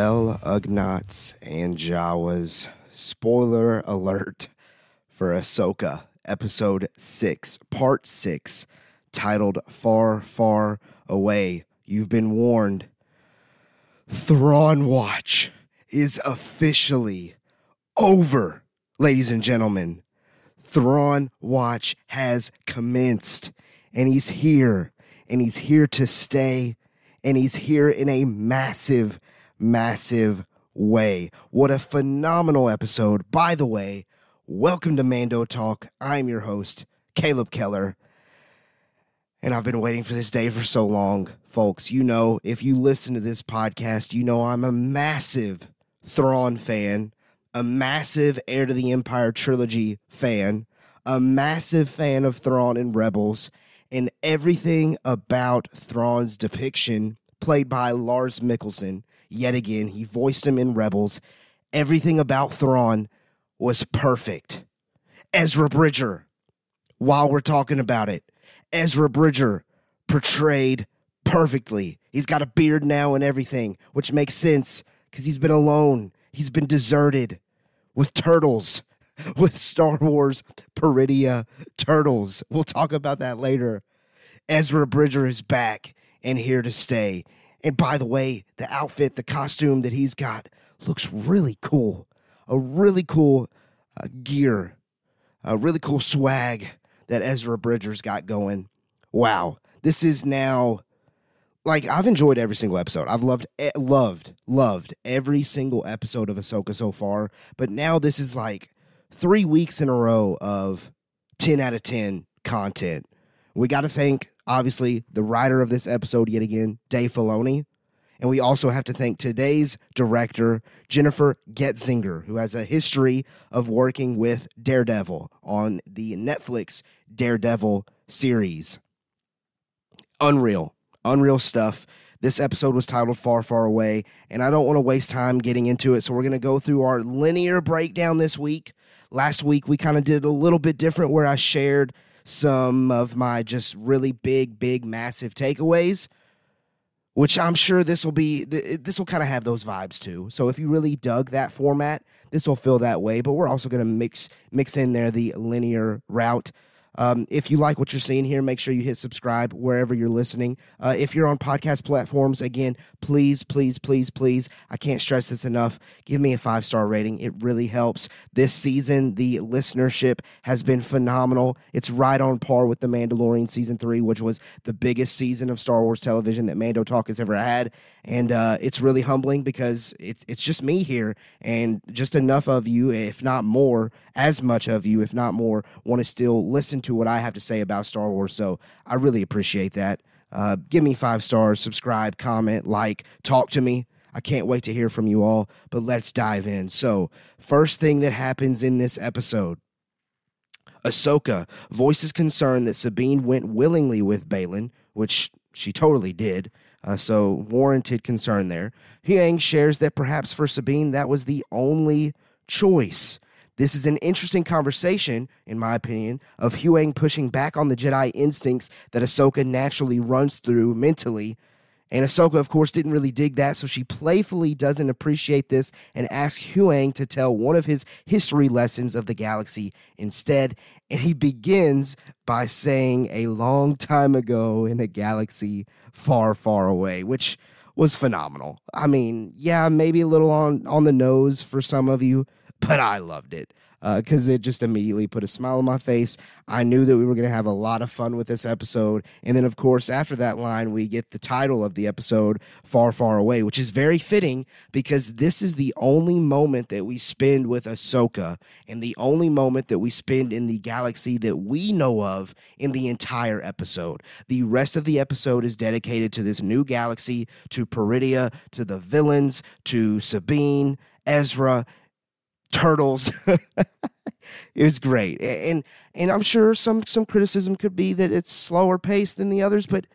Well, Ugnaughts and Jawas, spoiler alert for Ahsoka, episode 6, part 6, titled Far, Far Away. You've been warned. Thrawn Watch is officially over, ladies and gentlemen. Thrawn Watch has commenced, and he's here, and he's here to stay, and he's here in a massive, massive way. What a phenomenal episode. By the way, welcome to Mando Talk. I'm your host, Caleb Keller. And I've been waiting for this day for so long, folks. You know, if you listen to this podcast, you know I'm a massive Thrawn fan, a massive Heir to the Empire trilogy fan, a massive fan of Thrawn and Rebels, and everything about Thrawn's depiction, played by Lars Mikkelsen. Yet again, he voiced him in Rebels. Everything about Thrawn was perfect. Ezra Bridger, while we're talking about it, Ezra Bridger portrayed perfectly. He's got a beard now and everything, which makes sense because he's been alone. He's been deserted with turtles, with Star Wars Peridea turtles. We'll talk about that later. Ezra Bridger is back and here to stay. And by the way, the outfit, the costume that he's got looks really cool. A really cool uh, gear, a really cool swag that Ezra Bridger's got going. Wow. This is now like I've enjoyed every single episode. I've loved loved loved every single episode of Ahsoka so far, but now this is like 3 weeks in a row of 10 out of 10 content. We got to thank obviously the writer of this episode yet again, Dave Filoni. And we also have to thank today's director, Jennifer Getzinger, who has a history of working with Daredevil on the Netflix Daredevil series. Unreal, unreal stuff. This episode was titled Far, Far Away, and I don't want to waste time getting into it. So we're going to go through our linear breakdown this week. Last week, we kind of did a little bit different where I shared some of my just really big, big, massive takeaways which I'm sure this will be this will kind of have those vibes too. So if you really dug that format, this will feel that way. But we're also going to mix mix in there the linear route. Um, if you like what you're seeing here, make sure you hit subscribe wherever you're listening. Uh, if you're on podcast platforms, again, please, please, please, please, I can't stress this enough. Give me a five star rating. It really helps. This season, the listenership has been phenomenal. It's right on par with The Mandalorian season three, which was the biggest season of Star Wars television that Mando Talk has ever had. And uh, it's really humbling because it's, it's just me here and just enough of you, if not more, as much of you, if not more, want to still listen to what I have to say about Star Wars. So I really appreciate that. Uh, give me five stars, subscribe, comment, like, talk to me. I can't wait to hear from you all, but let's dive in. So, first thing that happens in this episode Ahsoka voices concern that Sabine went willingly with Baylan, which she totally did. Uh, so, warranted concern there. Huyang shares that perhaps for Sabine, that was the only choice. This is an interesting conversation, in my opinion, of Huyang pushing back on the Jedi instincts that Ahsoka naturally runs through mentally. And Ahsoka, of course, didn't really dig that, so she playfully doesn't appreciate this and asks Huyang to tell one of his history lessons of the galaxy instead. And he begins by saying a long time ago in a galaxy far, far away, which was phenomenal. I mean, yeah, maybe a little on, on the nose for some of you, but I loved it because uh, it just immediately put a smile on my face. I knew that we were going to have a lot of fun with this episode. And then, of course, after that line, we get the title of the episode, Far, Far Away, which is very fitting because this is the only moment that we spend with Ahsoka and the only moment that we spend in the galaxy that we know of in the entire episode. The rest of the episode is dedicated to this new galaxy, to Peridea, to the villains, to Sabine, Ezra, turtles. it was great, and and I'm sure some some criticism could be that it's slower paced than the others, but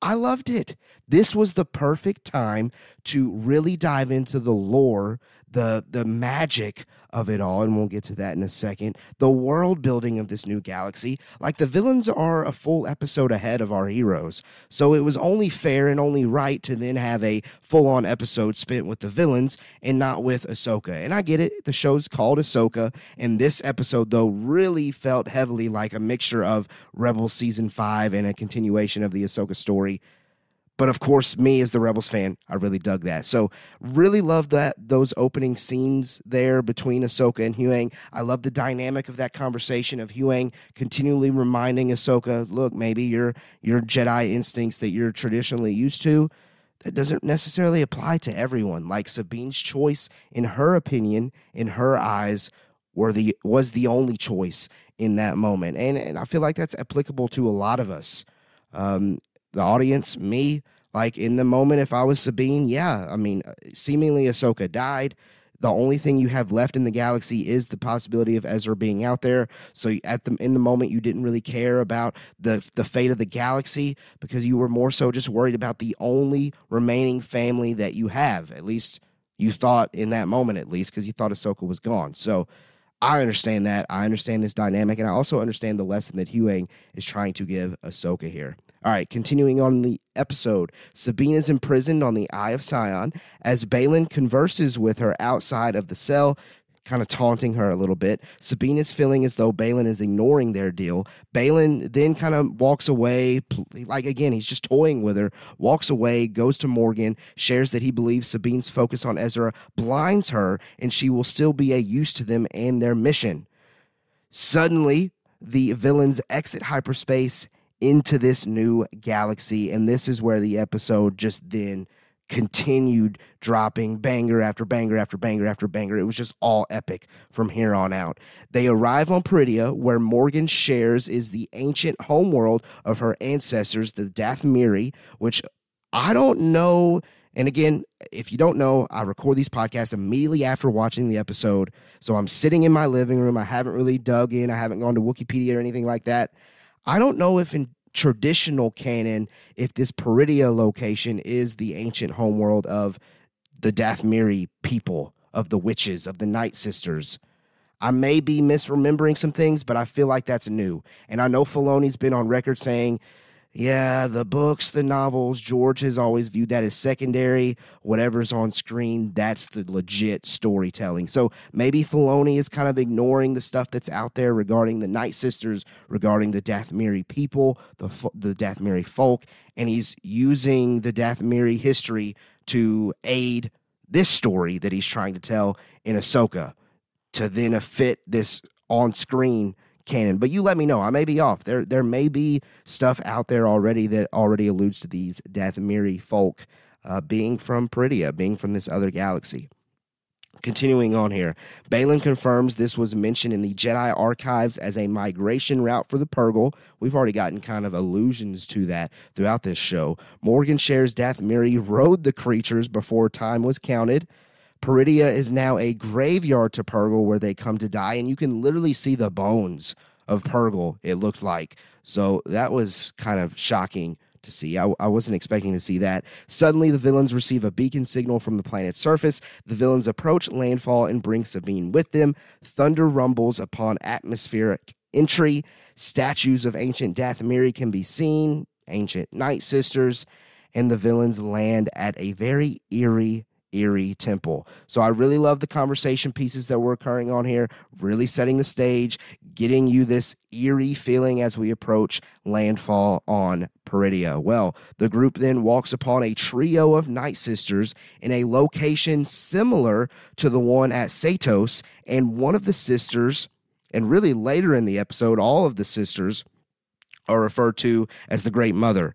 I loved it. This was the perfect time to really dive into the lore the the magic of it all, and we'll get to that in a second. The world building of this new galaxy, like the villains are a full episode ahead of our heroes, so it was only fair and only right to then have a full on episode spent with the villains and not with Ahsoka. And I get it, the show's called Ahsoka, and this episode though really felt heavily like a mixture of Rebel season five and a continuation of the Ahsoka story but of course, me as the Rebels fan, I really dug that. So really love that those opening scenes there between Ahsoka and Huyang. I love the dynamic of that conversation of Huyang continually reminding Ahsoka, look, maybe your your Jedi instincts that you're traditionally used to, that doesn't necessarily apply to everyone. Like Sabine's choice, in her opinion, in her eyes, were the was the only choice in that moment. And and I feel like that's applicable to a lot of us. Um, the audience, me, like in the moment, if I was Sabine, yeah, I mean, uh, seemingly Ahsoka died. The only thing you have left in the galaxy is the possibility of Ezra being out there. So at the in the moment, you didn't really care about the the fate of the galaxy because you were more so just worried about the only remaining family that you have. At least you thought in that moment, at least, because you thought Ahsoka was gone. So I understand that. I understand this dynamic, and I also understand the lesson that Huyang is trying to give Ahsoka here. All right, continuing on the episode, Sabine is imprisoned on the Eye of Sion as Baylan converses with her outside of the cell, kind of taunting her a little bit. Sabine is feeling as though Baylan is ignoring their deal. Baylan then kind of walks away, like again, he's just toying with her, walks away, goes to Morgan, shares that he believes Sabine's focus on Ezra blinds her and she will still be a use to them and their mission. Suddenly, the villains exit hyperspace into this new galaxy. And this is where the episode just then continued dropping banger after banger after banger after banger. It was just all epic from here on out. They arrive on Peridea, where Morgan shares is the ancient homeworld of her ancestors, the Dathomiri, which I don't know. And again, if you don't know, I record these podcasts immediately after watching the episode. So I'm sitting in my living room. I haven't really dug in. I haven't gone to Wikipedia or anything like that. I don't know if in traditional canon, if this Peridea location is the ancient homeworld of the Dathomiri people, of the witches, of the Night Sisters. I may be misremembering some things, but I feel like that's new. And I know Filoni's been on record saying yeah, the books, the novels, George has always viewed that as secondary. Whatever's on screen, that's the legit storytelling. So maybe Filoni is kind of ignoring the stuff that's out there regarding the Night Sisters, regarding the Dathomiri people, the the Dathomiri folk, and he's using the Dathomiri history to aid this story that he's trying to tell in Ahsoka to then fit this on screen canon. But you let me know. I may be off. There there may be stuff out there already that already alludes to these Dathomiri folk uh, being from Peridea, being from this other galaxy. Continuing on here, Baylan confirms this was mentioned in the Jedi archives as a migration route for the Purrgil. We've already gotten kind of allusions to that throughout this show. Morgan shares Dathomiri rode the creatures before time was counted. Peridea is now a graveyard to Purrgil where they come to die, and you can literally see the bones of Purrgil, it looked like. So that was kind of shocking to see. I, I, wasn't expecting to see that. Suddenly, the villains receive a beacon signal from the planet's surface. The villains approach landfall and bring Sabine with them. Thunder rumbles upon atmospheric entry. Statues of ancient Dathomiri can be seen, ancient Night Sisters, and the villains land at a very eerie eerie temple. So I really love the conversation pieces that were occurring on here, really setting the stage, getting you this eerie feeling as we approach landfall on Peridea. Well, the group then walks upon a trio of Night Sisters in a location similar to the one at Seatos, and one of the sisters, and really later in the episode, all of the sisters are referred to as the Great Mother.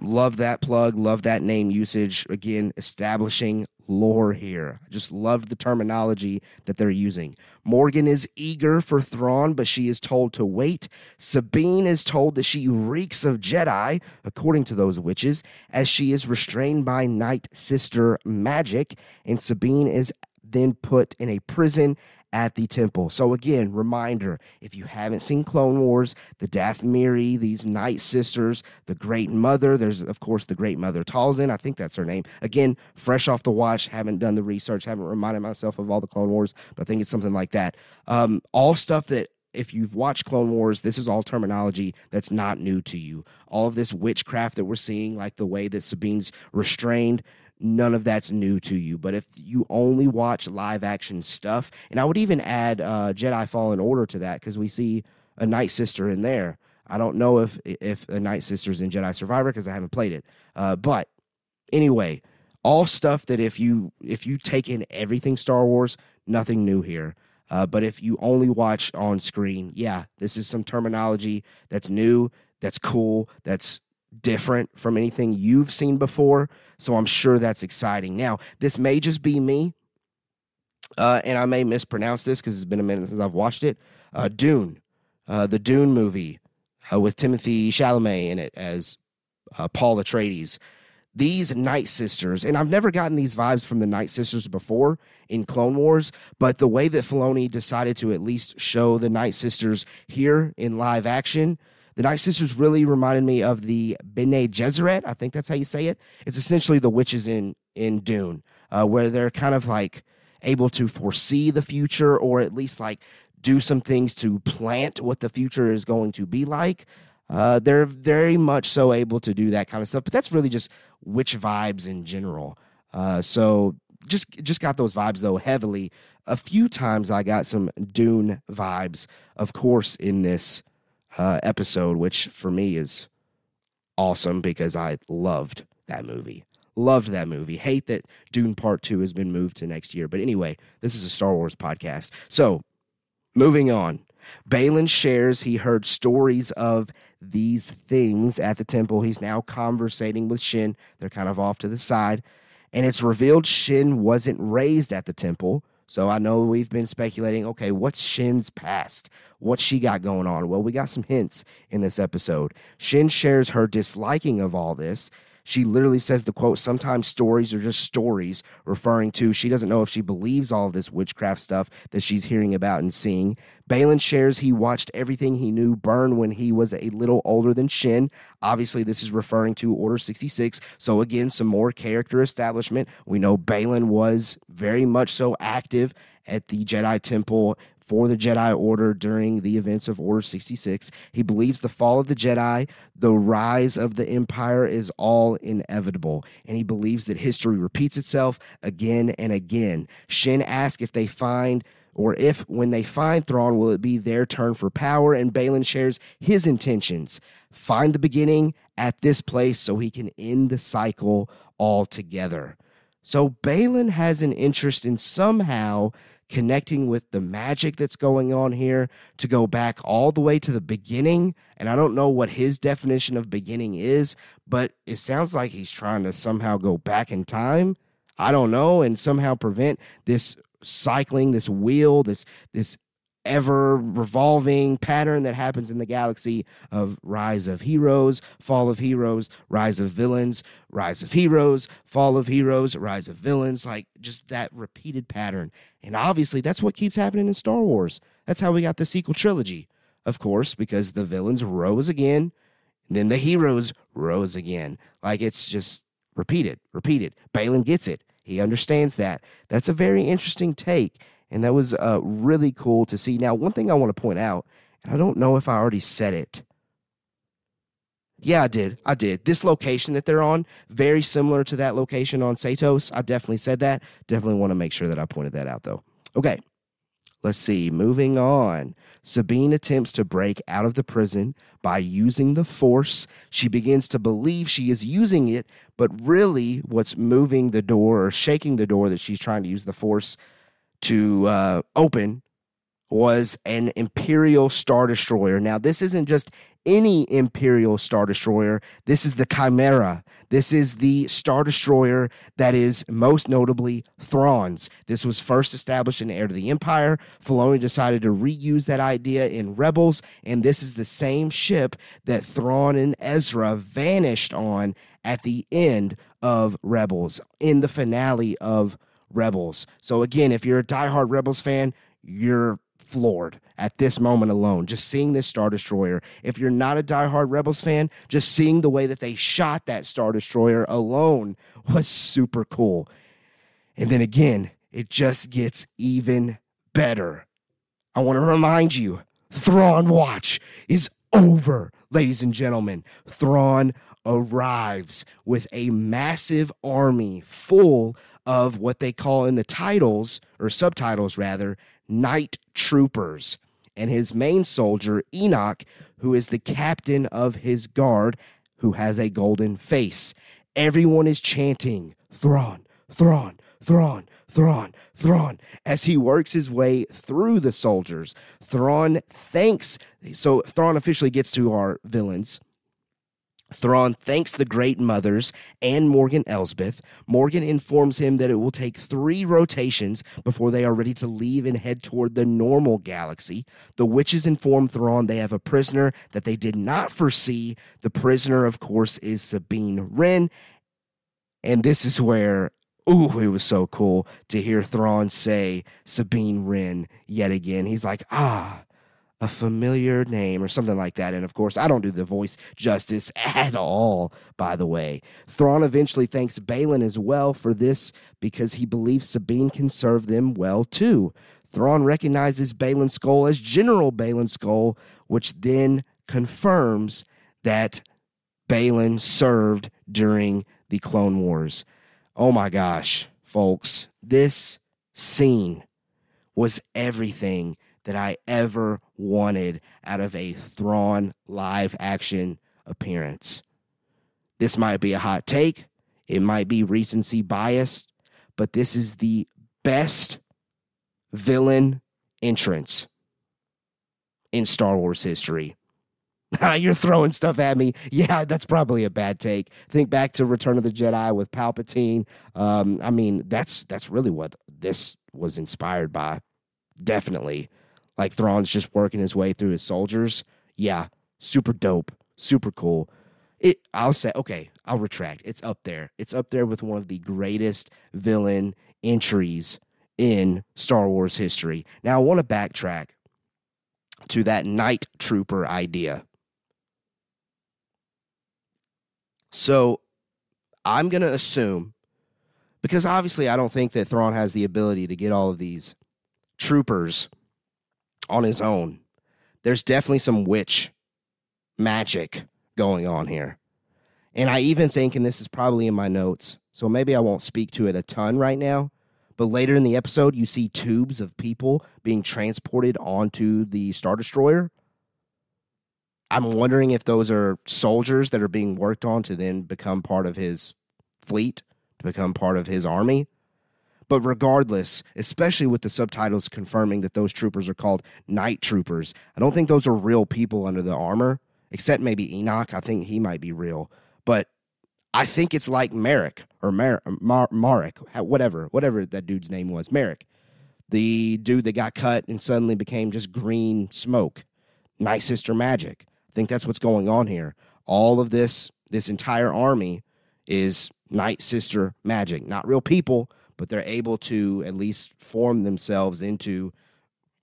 Love that plug, love that name usage. Again, establishing lore here. I just loved the terminology that they're using. Morgan is eager for Thrawn, but she is told to wait. Sabine is told that she reeks of Jedi, according to those witches, as she is restrained by Night Sister magic. And Sabine is then put in a prison at the temple. So again, reminder, if you haven't seen Clone Wars, the Dathomiri, these Night Sisters, the Great Mother, there's of course the Great Mother Talzin, I think that's her name. Again, fresh off the watch, haven't done the research, haven't reminded myself of all the Clone Wars, but I think it's something like that. Um, all stuff that if you've watched Clone Wars, this is all terminology that's not new to you. All of this witchcraft that we're seeing, like the way that Sabine's restrained, none of that's new to you. But if you only watch live action stuff, and I would even add uh, Jedi Fallen Order to that because we see a Night Sister in there. I don't know if if a Night Sister's in Jedi Survivor because I haven't played it. Uh, but anyway, all stuff that if you if you take in everything Star Wars, nothing new here. Uh, but if you only watch on screen, yeah, this is some terminology that's new, that's cool, that's different from anything you've seen before. So I'm sure that's exciting. Now, this may just be me, uh, and I may mispronounce this because it's been a minute since I've watched it. Uh, Dune, uh, the Dune movie uh, with Timothée Chalamet in it as uh, Paul Atreides. These Night Sisters, and I've never gotten these vibes from the Night Sisters before in Clone Wars, but the way that Filoni decided to at least show the Night Sisters here in live action, the Night Sisters really reminded me of the Bene Gesserit. I think that's how you say it. It's essentially the witches in in Dune, uh, where they're kind of like able to foresee the future, or at least like do some things to plant what the future is going to be like. Uh, they're very much so able to do that kind of stuff. But that's really just witch vibes in general. Uh, so just just got those vibes though heavily. A few times I got some Dune vibes, of course, in this uh, episode, which for me is awesome because I loved that movie. Loved that movie. Hate that Dune Part 2 has been moved to next year. But anyway, this is a Star Wars podcast. So, moving on. Baylan shares he heard stories of these things at the temple. He's now conversating with Shin. They're kind of off to the side. And it's revealed Shin wasn't raised at the temple. So I know we've been speculating okay, what's Shin's past? What's she got going on? Well, we got some hints in this episode. Shin shares her disliking of all this. She literally says the quote, sometimes stories are just stories, referring to she doesn't know if she believes all this witchcraft stuff that she's hearing about and seeing. Baylan shares he watched everything he knew burn when he was a little older than Shin. Obviously, this is referring to Order 66. So, again, some more character establishment. We know Baylan was very much so active at the Jedi Temple for the Jedi Order during the events of Order 66. He believes the fall of the Jedi, the rise of the Empire is all inevitable, and he believes that history repeats itself again and again. Shin asks if they find or if when they find Thrawn, will it be their turn for power? And Baylan shares his intentions. Find the beginning at this place so he can end the cycle altogether. So Baylan has an interest in somehow connecting with the magic that's going on here to go back all the way to the beginning. And I don't know what his definition of beginning is, but it sounds like he's trying to somehow go back in time. I don't know, and somehow prevent this cycling, this wheel, this this ever revolving pattern that happens in the galaxy of rise of heroes, fall of heroes, rise of villains, rise of heroes, fall of heroes, rise of villains, like just that repeated pattern. And obviously, that's what keeps happening in Star Wars. That's how we got the sequel trilogy, of course, because the villains rose again, then the heroes rose again. Like it's just repeated, repeated. Baylan gets it. He understands that. That's a very interesting take. And that was uh, really cool to see. Now, one thing I want to point out, and I don't know if I already said it. Yeah, I did. I did. This location that they're on, very similar to that location on Seatos. I definitely said that. Definitely want to make sure that I pointed that out, though. Okay, let's see. Moving on. Sabine attempts to break out of the prison by using the force. She begins to believe she is using it, but really, what's moving the door or shaking the door that she's trying to use the force to uh, open was an Imperial Star Destroyer. Now, this isn't just any Imperial Star Destroyer, this is the Chimera. This is the Star Destroyer that is most notably Thrawn's. This was first established in Heir to the Empire. Filoni decided to reuse that idea in Rebels, and this is the same ship that Thrawn and Ezra vanished on at the end of Rebels, in the finale of Rebels. So again, if you're a diehard Rebels fan, you're floored at this moment alone. Just seeing this Star Destroyer. If you're not a diehard Rebels fan, just seeing the way that they shot that Star Destroyer alone was super cool. And then again, it just gets even better. I want to remind you Thrawn Watch is over, ladies and gentlemen. Thrawn arrives with a massive army full of what they call in the titles, or subtitles rather, night troopers. And his main soldier, Enoch, who is the captain of his guard, who has a golden face. Everyone is chanting, Thrawn, Thrawn, Thrawn, Thrawn, Thrawn, as he works his way through the soldiers. Thrawn thanks, so Thrawn officially gets to our villains. Thrawn thanks the Great Mothers and Morgan Elsbeth. Morgan informs him that it will take three rotations before they are ready to leave and head toward the normal galaxy. The witches inform Thrawn they have a prisoner that they did not foresee. The prisoner, of course, is Sabine Wren. And this is where, ooh, it was so cool to hear Thrawn say Sabine Wren yet again. He's like, ah, a familiar name or something like that. And of course, I don't do the voice justice at all, by the way. Thrawn eventually thanks Baylan as well for this because he believes Sabine can serve them well too. Thrawn recognizes Baylan Skoll as General Baylan Skoll, which then confirms that Baylan served during the Clone Wars. Oh my gosh, folks, this scene was everything that I ever wanted out of a Thrawn live action appearance. This might be a hot take, it might be recency bias, but this is the best villain entrance in Star Wars history. You're throwing stuff at me. Yeah, that's probably a bad take. Think back to Return of the Jedi with Palpatine. Um, I mean, that's that's really what this was inspired by. Definitely. Like Thrawn's just working his way through his soldiers. Yeah, super dope, super cool. It I'll say okay, I'll retract. It's up there. It's up there with one of the greatest villain entries in Star Wars history. Now I want to backtrack to that night trooper idea. So I'm going to assume because obviously I don't think that Thrawn has the ability to get all of these troopers on his own. There's definitely some witch magic going on here. And I even think, and this is probably in my notes, so maybe I won't speak to it a ton right now, but later in the episode, you see tubes of people being transported onto the Star Destroyer. I'm wondering if those are soldiers that are being worked on to then become part of his fleet, to become part of his army. But regardless, especially with the subtitles confirming that those troopers are called night troopers, I don't think those are real people under the armor, except maybe Enoch. I think he might be real. But I think it's like Merrick or Mar- Mar- Marek, whatever, whatever that dude's name was, Merrick, the dude that got cut and suddenly became just green smoke. Night Sister magic. I think that's what's going on here. All of this, this entire army is Night Sister magic, not real people, but they're able to at least form themselves into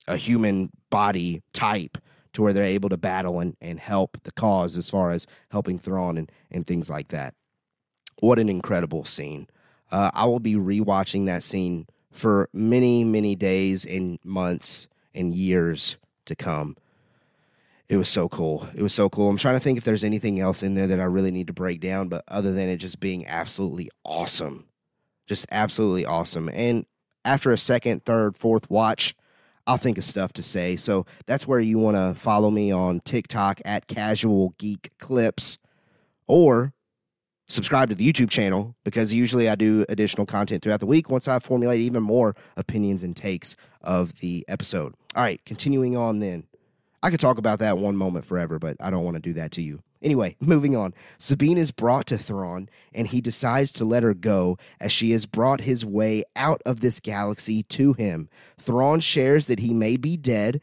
a human body type to where they're able to battle and, and help the cause as far as helping Thrawn and, and things like that. What an incredible scene. Uh, I will be rewatching that scene for many, many days and months and years to come. It was so cool. It was so cool. I'm trying to think if there's anything else in there that I really need to break down, but other than it just being absolutely awesome just absolutely awesome. And after a second, third, fourth watch, I'll think of stuff to say. So that's where you want to follow me on TikTok at Casual Geek Clips or subscribe to the YouTube channel because usually I do additional content throughout the week once I formulate even more opinions and takes of the episode. All right, continuing on then. I could talk about that one moment forever, but I don't want to do that to you. Anyway, moving on. Sabine is brought to Thrawn, and he decides to let her go as she has brought his way out of this galaxy to him. Thrawn shares that he may be dead.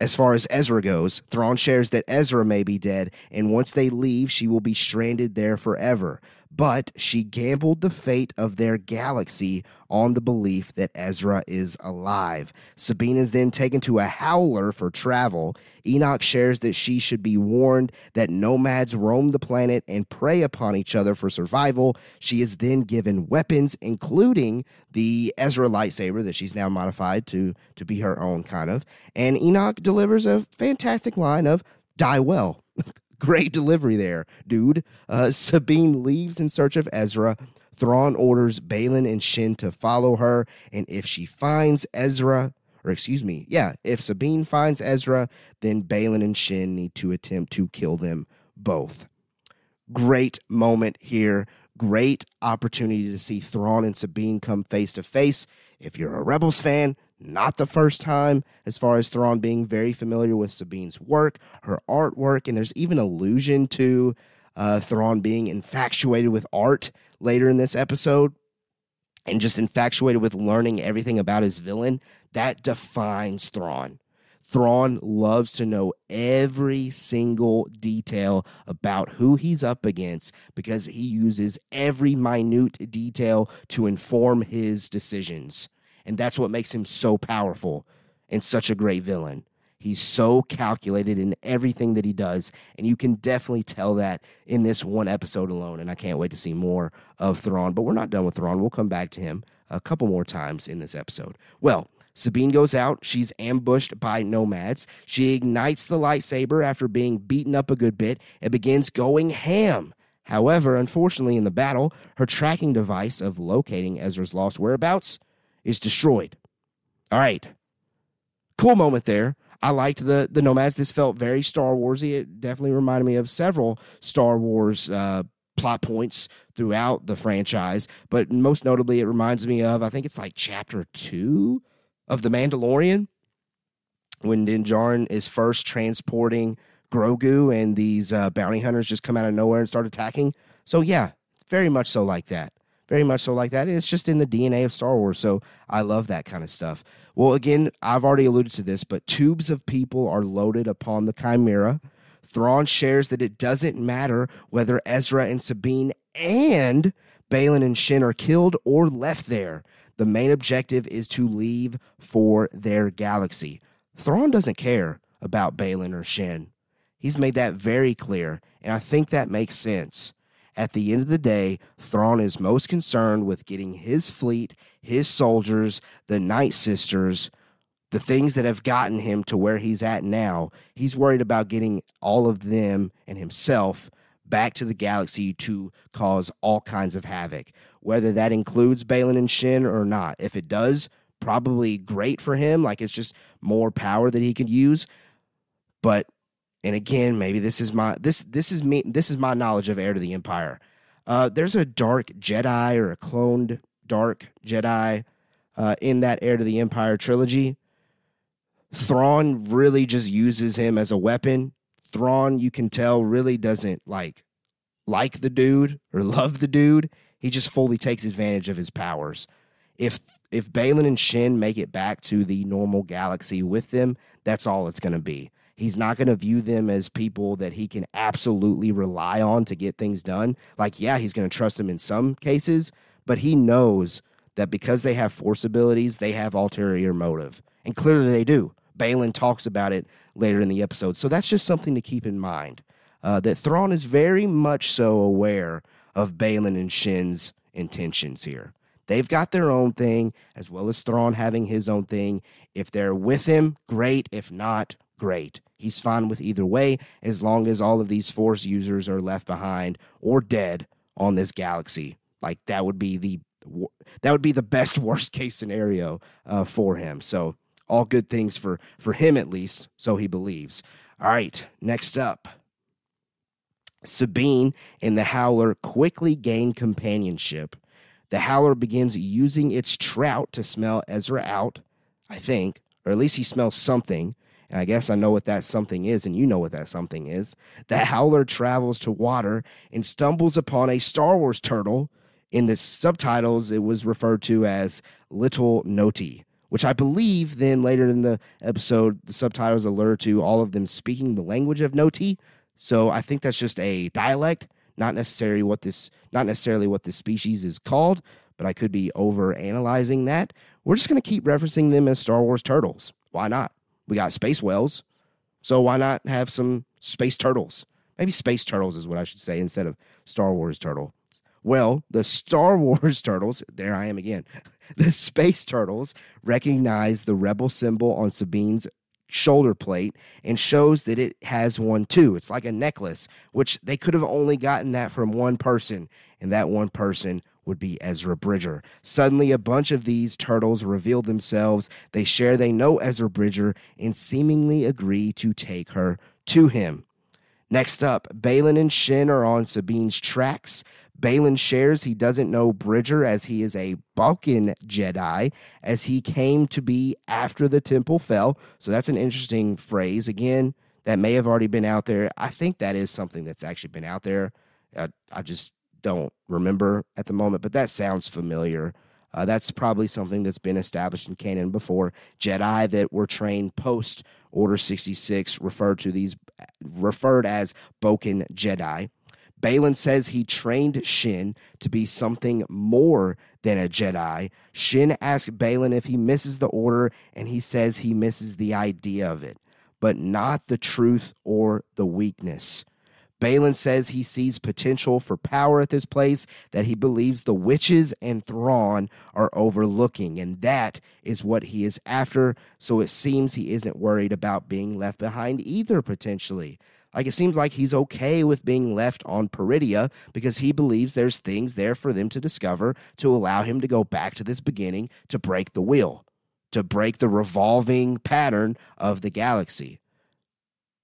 As far as Ezra goes, Thrawn shares that Ezra may be dead, and once they leave, she will be stranded there forever. But she gambled the fate of their galaxy on the belief that Ezra is alive. Sabine is then taken to a howler for travel. Enoch shares that she should be warned that nomads roam the planet and prey upon each other for survival. She is then given weapons, including the Ezra lightsaber that she's now modified to, to be her own, kind of. And Enoch delivers a fantastic line of, Die well. Great delivery there, dude. Uh, Sabine leaves in search of Ezra. Thrawn orders Baylan and Shin to follow her, and if she finds Ezra, or excuse me, yeah, if Sabine finds Ezra, then Baylan and Shin need to attempt to kill them both. Great moment here. Great opportunity to see Thrawn and Sabine come face to face. If you're a Rebels fan, not the first time, as far as Thrawn being very familiar with Sabine's work, her artwork, and there's even allusion to uh, Thrawn being infatuated with art later in this episode and just infatuated with learning everything about his villain. That defines Thrawn. Thrawn loves to know every single detail about who he's up against because he uses every minute detail to inform his decisions. And that's what makes him so powerful and such a great villain. He's so calculated in everything that he does, and you can definitely tell that in this one episode alone. And I can't wait to see more of Thrawn. But we're not done with Thrawn. We'll come back to him a couple more times in this episode. Well, Sabine goes out. She's ambushed by nomads. She ignites the lightsaber after being beaten up a good bit and begins going ham. However, unfortunately, in the battle, her tracking device of locating Ezra's lost whereabouts is destroyed. All right. Cool moment there. I liked the the nomads. This felt very Star Warsy. It definitely reminded me of several Star Wars uh, plot points throughout the franchise. But most notably, it reminds me of I think it's like chapter two of The Mandalorian when Din Djarin is first transporting Grogu and these uh, bounty hunters just come out of nowhere and start attacking. So yeah, very much so like that very much so like that. It's just in the DNA of Star Wars. So I love that kind of stuff. Well, again, I've already alluded to this, but tubes of people are loaded upon the Chimera. Thrawn shares that it doesn't matter whether Ezra and Sabine and Baylan and Shin are killed or left there. The main objective is to leave for their galaxy. Thrawn doesn't care about Baylan or Shin. He's made that very clear, and I think that makes sense. At the end of the day, Thrawn is most concerned with getting his fleet, his soldiers, the Night Sisters, the things that have gotten him to where he's at now. He's worried about getting all of them and himself back to the galaxy to cause all kinds of havoc, whether that includes Baylan and Shin or not. If it does, probably great for him. Like it's just more power that he could use. But and again, maybe this is my this this is me this is my knowledge of Heir to the Empire. Uh, there's a dark Jedi or a cloned dark Jedi uh, in that Heir to the Empire trilogy. Thrawn really just uses him as a weapon. Thrawn, you can tell, really doesn't like like the dude or love the dude. He just fully takes advantage of his powers. If if Baylan and Shin make it back to the normal galaxy with them, that's all it's going to be. He's not going to view them as people that he can absolutely rely on to get things done. Like, yeah, he's going to trust them in some cases, but he knows that because they have force abilities, they have ulterior motive. And clearly they do. Baylan talks about it later in the episode. So that's just something to keep in mind. Uh, that Thrawn is very much so aware of Baylan and Shin's intentions here. They've got their own thing, as well as Thrawn having his own thing. If they're with him, great. If not, great. He's fine with either way as long as all of these Force users are left behind or dead on this galaxy. Like that would be the that would be the best worst case scenario uh, for him. So all good things for for him at least, so he believes. All right, next up. Sabine and the Howler quickly gain companionship. The Howler begins using its trout to smell Ezra out, I think, or at least he smells something. And I guess I know what that something is, and you know what that something is. The Howler travels to water and stumbles upon a Star Wars turtle. In the subtitles, it was referred to as Little Noti, which I believe then later in the episode, the subtitles alert to all of them speaking the language of Noti. So I think that's just a dialect, Not necessarily what this not necessarily what this species is called, but I could be over analyzing that. We're just going to keep referencing them as Star Wars turtles. Why not? We got space whales, so why not have some space turtles? Maybe space turtles is what I should say instead of Star Wars turtle. Well, the Star Wars turtles, there I am again. The space turtles recognize the rebel symbol on Sabine's shoulder plate and shows that it has one too. It's like a necklace, which they could have only gotten that from one person, and that one person would be Ezra Bridger. Suddenly, a bunch of these turtles reveal themselves. They share they know Ezra Bridger and seemingly agree to take her to him. Next up, Baylan and Shin are on Sabine's tracks. Baylan shares he doesn't know Bridger as he is a Bokken Jedi, as he came to be after the temple fell. So that's an interesting phrase. Again, that may have already been out there. I think that is something that's actually been out there. Uh, I just don't remember at the moment, but that sounds familiar. Uh, that's probably something that's been established in canon before. Jedi that were trained post Order 66 referred to these referred as Bokken Jedi. Baylan says he trained Shin to be something more than a Jedi. Shin asks Baylan if he misses the order, and he says he misses the idea of it, but not the truth or the weakness. Baylan says he sees potential for power at this place that he believes the witches and Thrawn are overlooking, and that is what he is after. So it seems he isn't worried about being left behind either, potentially. Like it seems like he's okay with being left on Peridea because he believes there's things there for them to discover to allow him to go back to this beginning to break the wheel, to break the revolving pattern of the galaxy.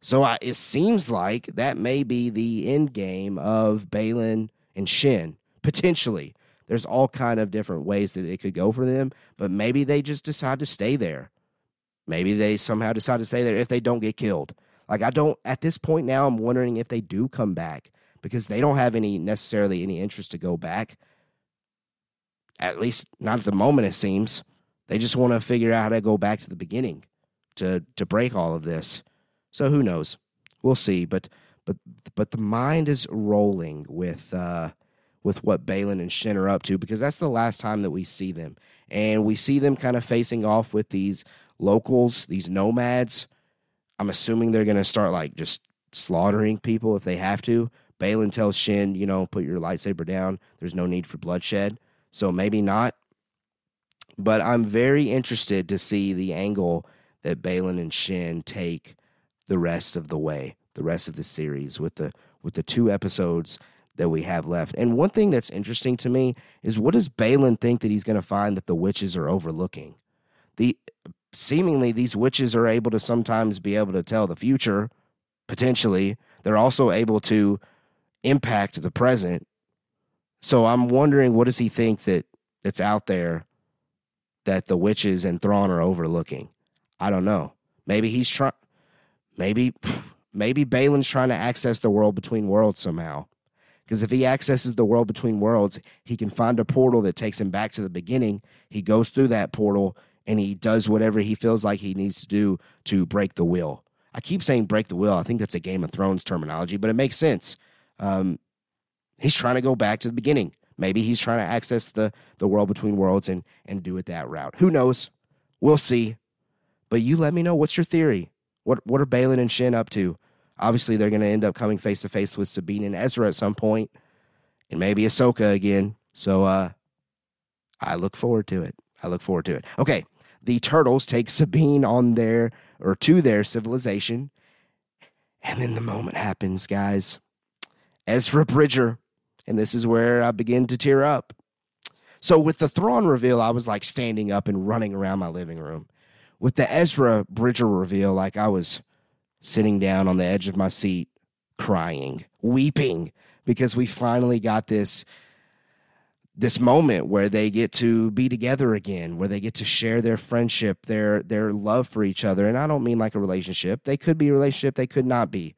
So I, it seems like that may be the end game of Baylan and Shin potentially. There's all kind of different ways that it could go for them, but maybe they just decide to stay there. Maybe they somehow decide to stay there if they don't get killed. Like I don't at this point now I'm wondering if they do come back because they don't have any necessarily any interest to go back. At least not at the moment it seems. They just want to figure out how to go back to the beginning to to break all of this. So who knows? We'll see, but but but the mind is rolling with uh with what Baylan and Shin are up to because that's the last time that we see them. And we see them kind of facing off with these locals, these nomads I'm assuming they're going to start like just slaughtering people if they have to. Baylan tells Shin, you know, put your lightsaber down. There's no need for bloodshed. So maybe not. But I'm very interested to see the angle that Baylan and Shin take the rest of the way, the rest of the series with the with the two episodes that we have left. And one thing that's interesting to me is what does Baylan think that he's going to find that the witches are overlooking? The seemingly these witches are able to sometimes be able to tell the future potentially they're also able to impact the present so i'm wondering what does he think that that's out there that the witches and Thrawn are overlooking i don't know maybe he's trying maybe maybe Baylan's trying to access the world between worlds somehow because if he accesses the world between worlds he can find a portal that takes him back to the beginning he goes through that portal and he does whatever he feels like he needs to do to break the will. I keep saying break the will. I think that's a Game of Thrones terminology, but it makes sense. Um, he's trying to go back to the beginning. Maybe he's trying to access the the world between worlds and and do it that route. Who knows? We'll see. But you let me know what's your theory. What what are Baylan and Shin up to? Obviously, they're going to end up coming face to face with Sabine and Ezra at some point, and maybe Ahsoka again. So uh, I look forward to it. I look forward to it. Okay, the turtles take Sabine on their or to their civilization. And then the moment happens, guys. Ezra Bridger, and this is where I begin to tear up. So with the Thrawn reveal, I was like standing up and running around my living room. With the Ezra Bridger reveal, like I was sitting down on the edge of my seat, crying, weeping, because we finally got this this moment where they get to be together again, where they get to share their friendship, their their love for each other. And I don't mean like a relationship. They could be a relationship, they could not be.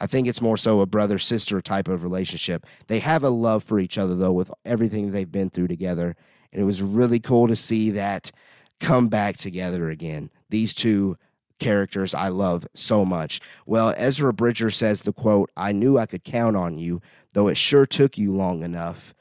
I think it's more so a brother sister type of relationship. They have a love for each other though with everything they've been through together. And it was really cool to see that come back together again. These two characters I love so much. Well, Ezra Bridger says the quote, I knew I could count on you, though it sure took you long enough.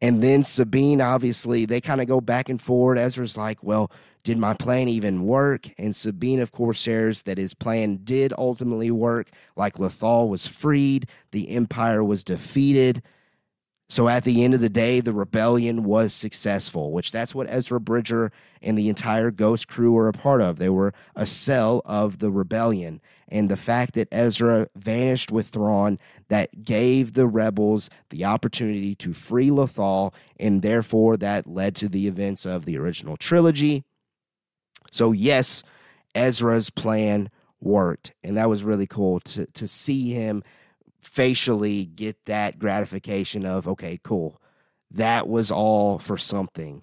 And then Sabine, obviously, they kind of go back and forth. Ezra's like, Well, did my plan even work? And Sabine, of course, shares that his plan did ultimately work. Like Lothal was freed, the Empire was defeated. So at the end of the day, the rebellion was successful, which that's what Ezra Bridger and the entire Ghost crew were a part of. They were a cell of the rebellion. And the fact that Ezra vanished with Thrawn, that gave the rebels the opportunity to free Lothal, and therefore that led to the events of the original trilogy. So, yes, Ezra's plan worked. And that was really cool to, to see him facially get that gratification of, okay, cool. That was all for something.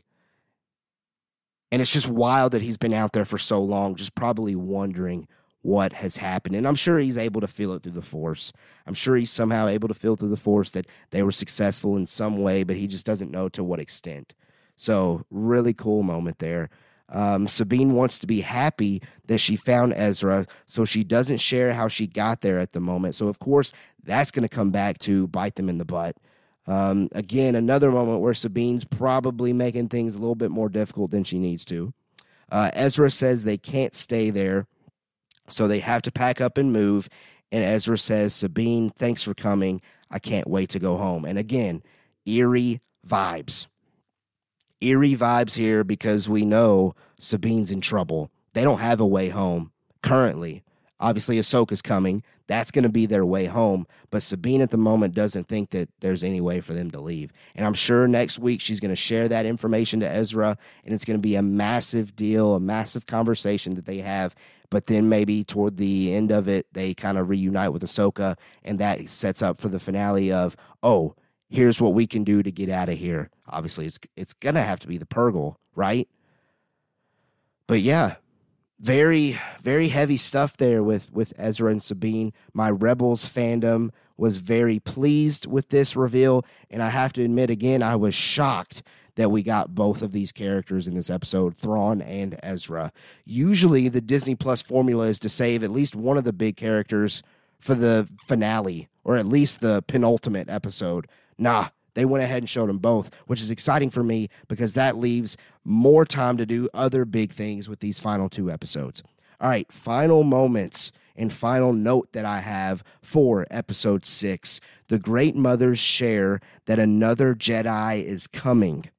And it's just wild that he's been out there for so long, just probably wondering what has happened. And I'm sure he's able to feel it through the force. I'm sure he's somehow able to feel through the force that they were successful in some way, but he just doesn't know to what extent. So, really cool moment there. Um, Sabine wants to be happy that she found Ezra, so she doesn't share how she got there at the moment. So, of course, that's going to come back to bite them in the butt. Um, again, another moment where Sabine's probably making things a little bit more difficult than she needs to. Uh, Ezra says they can't stay there, so they have to pack up and move. And Ezra says, Sabine, thanks for coming. I can't wait to go home. And again, eerie vibes eerie vibes here because we know Sabine's in trouble. They don't have a way home currently. Obviously, Ahsoka's coming. That's going to be their way home. But Sabine at the moment doesn't think that there's any way for them to leave. And I'm sure next week she's going to share that information to Ezra, and it's going to be a massive deal, a massive conversation that they have. But then maybe toward the end of it, they kind of reunite with Ahsoka, and that sets up for the finale of, oh, here's what we can do to get out of here. Obviously, it's it's gonna have to be the Purrgil, right? But yeah, very very heavy stuff there with with Ezra and Sabine. My Rebels fandom was very pleased with this reveal, and I have to admit again, I was shocked that we got both of these characters in this episode, Thrawn and Ezra. Usually, the Disney Plus formula is to save at least one of the big characters for the finale, or at least the penultimate episode. Nah, they went ahead and showed them both, which is exciting for me because that leaves more time to do other big things with these final two episodes. All right, final moments and final note that I have for episode six. The Great Mothers share that another Jedi is coming.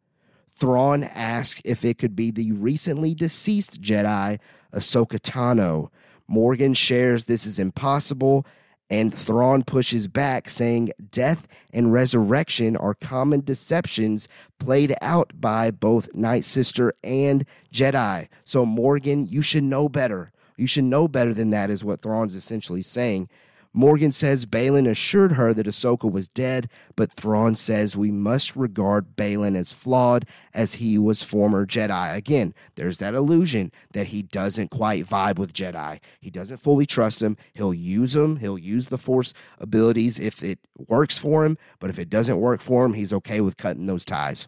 Thrawn asks if it could be the recently deceased Jedi, Ahsoka Tano. Morgan shares this is impossible and Thrawn pushes back, saying death and resurrection are common deceptions played out by both Night Sister and Jedi. So, Morgan, you should know better. You should know better than that, is what Thrawn's essentially saying. Morgan says Baylan assured her that Ahsoka was dead, but Thrawn says we must regard Baylan as flawed as he was former Jedi. Again, there's that illusion that he doesn't quite vibe with Jedi. He doesn't fully trust them. He'll use them, he'll use the Force abilities if it works for him, but if it doesn't work for him, he's okay with cutting those ties.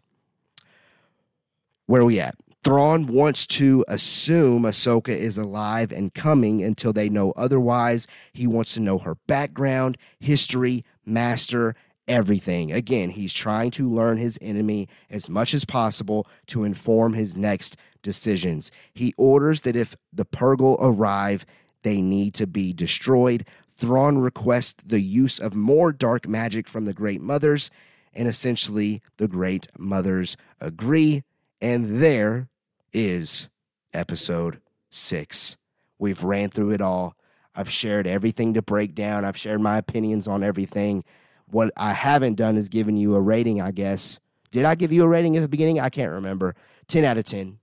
Where are we at? Thrawn wants to assume Ahsoka is alive and coming until they know otherwise. He wants to know her background, history, master, everything. Again, he's trying to learn his enemy as much as possible to inform his next decisions. He orders that if the Purrgil arrive, they need to be destroyed. Thrawn requests the use of more dark magic from the Great Mothers, and essentially the Great Mothers agree. And there is episode six. We've ran through it all. I've shared everything to break down. I've shared my opinions on everything. What I haven't done is given you a rating, I guess. Did I give you a rating at the beginning? I can't remember. 10 out of 10.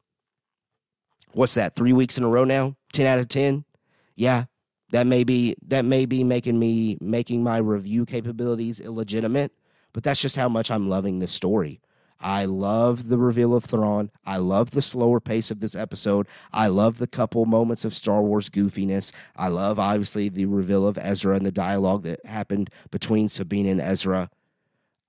What's that? 3 weeks in a row now? 10 out of 10? Yeah. That may be that may be making me making my review capabilities illegitimate, but that's just how much I'm loving this story. I love the reveal of Thrawn. I love the slower pace of this episode. I love the couple moments of Star Wars goofiness. I love, obviously, the reveal of Ezra and the dialogue that happened between Sabine and Ezra.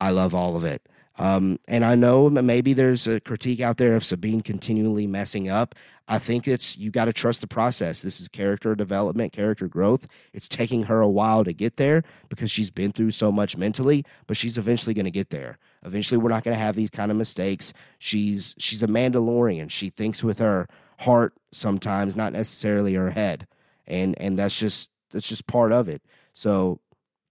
I love all of it. Um, and I know maybe there's a critique out there of Sabine continually messing up. I think it's you got to trust the process. This is character development, character growth. It's taking her a while to get there because she's been through so much mentally, but she's eventually going to get there. Eventually, we're not going to have these kind of mistakes. She's she's a Mandalorian. She thinks with her heart sometimes, not necessarily her head, and and that's just that's just part of it. So,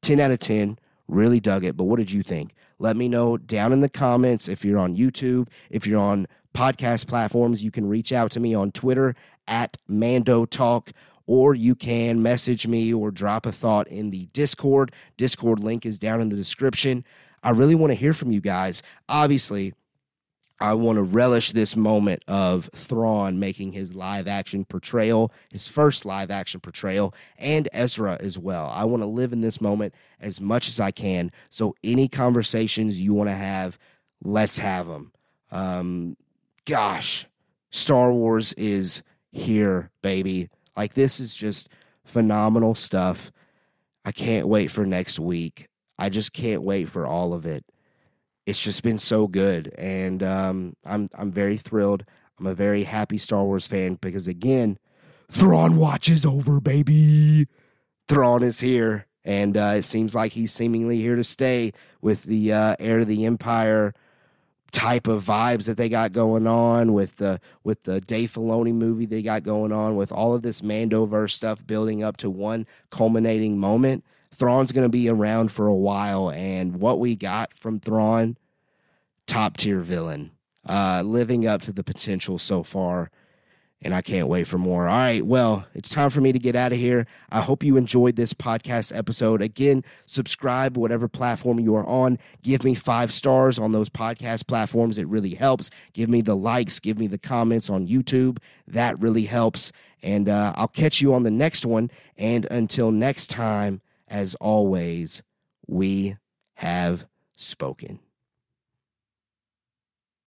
ten out of ten. Really dug it. But what did you think? Let me know down in the comments if you're on YouTube, if you're on podcast platforms. You can reach out to me on Twitter at Mando Talk, or you can message me or drop a thought in the Discord. Discord link is down in the description. I really want to hear from you guys. Obviously, I want to relish this moment of Thrawn making his live action portrayal, his first live action portrayal, and Ezra as well. I want to live in this moment as much as I can. So, any conversations you want to have, let's have them. Um, gosh, Star Wars is here, baby. Like, this is just phenomenal stuff. I can't wait for next week. I just can't wait for all of it. It's just been so good, and um, I'm I'm very thrilled. I'm a very happy Star Wars fan because again, Thrawn watch is over, baby. Thrawn is here, and uh, it seems like he's seemingly here to stay with the uh, heir to the Empire type of vibes that they got going on with the with the Dave Filoni movie they got going on with all of this Mandoverse stuff building up to one culminating moment. Thrawn's going to be around for a while, and what we got from Thrawn, top tier villain, uh, living up to the potential so far and I can't wait for more. All right, well, it's time for me to get out of here. I hope you enjoyed this podcast episode. Again, subscribe whatever platform you are on. Give me five stars on those podcast platforms. It really helps. Give me the likes, give me the comments on YouTube. That really helps. And uh, I'll catch you on the next one. And until next time, as always, we have spoken.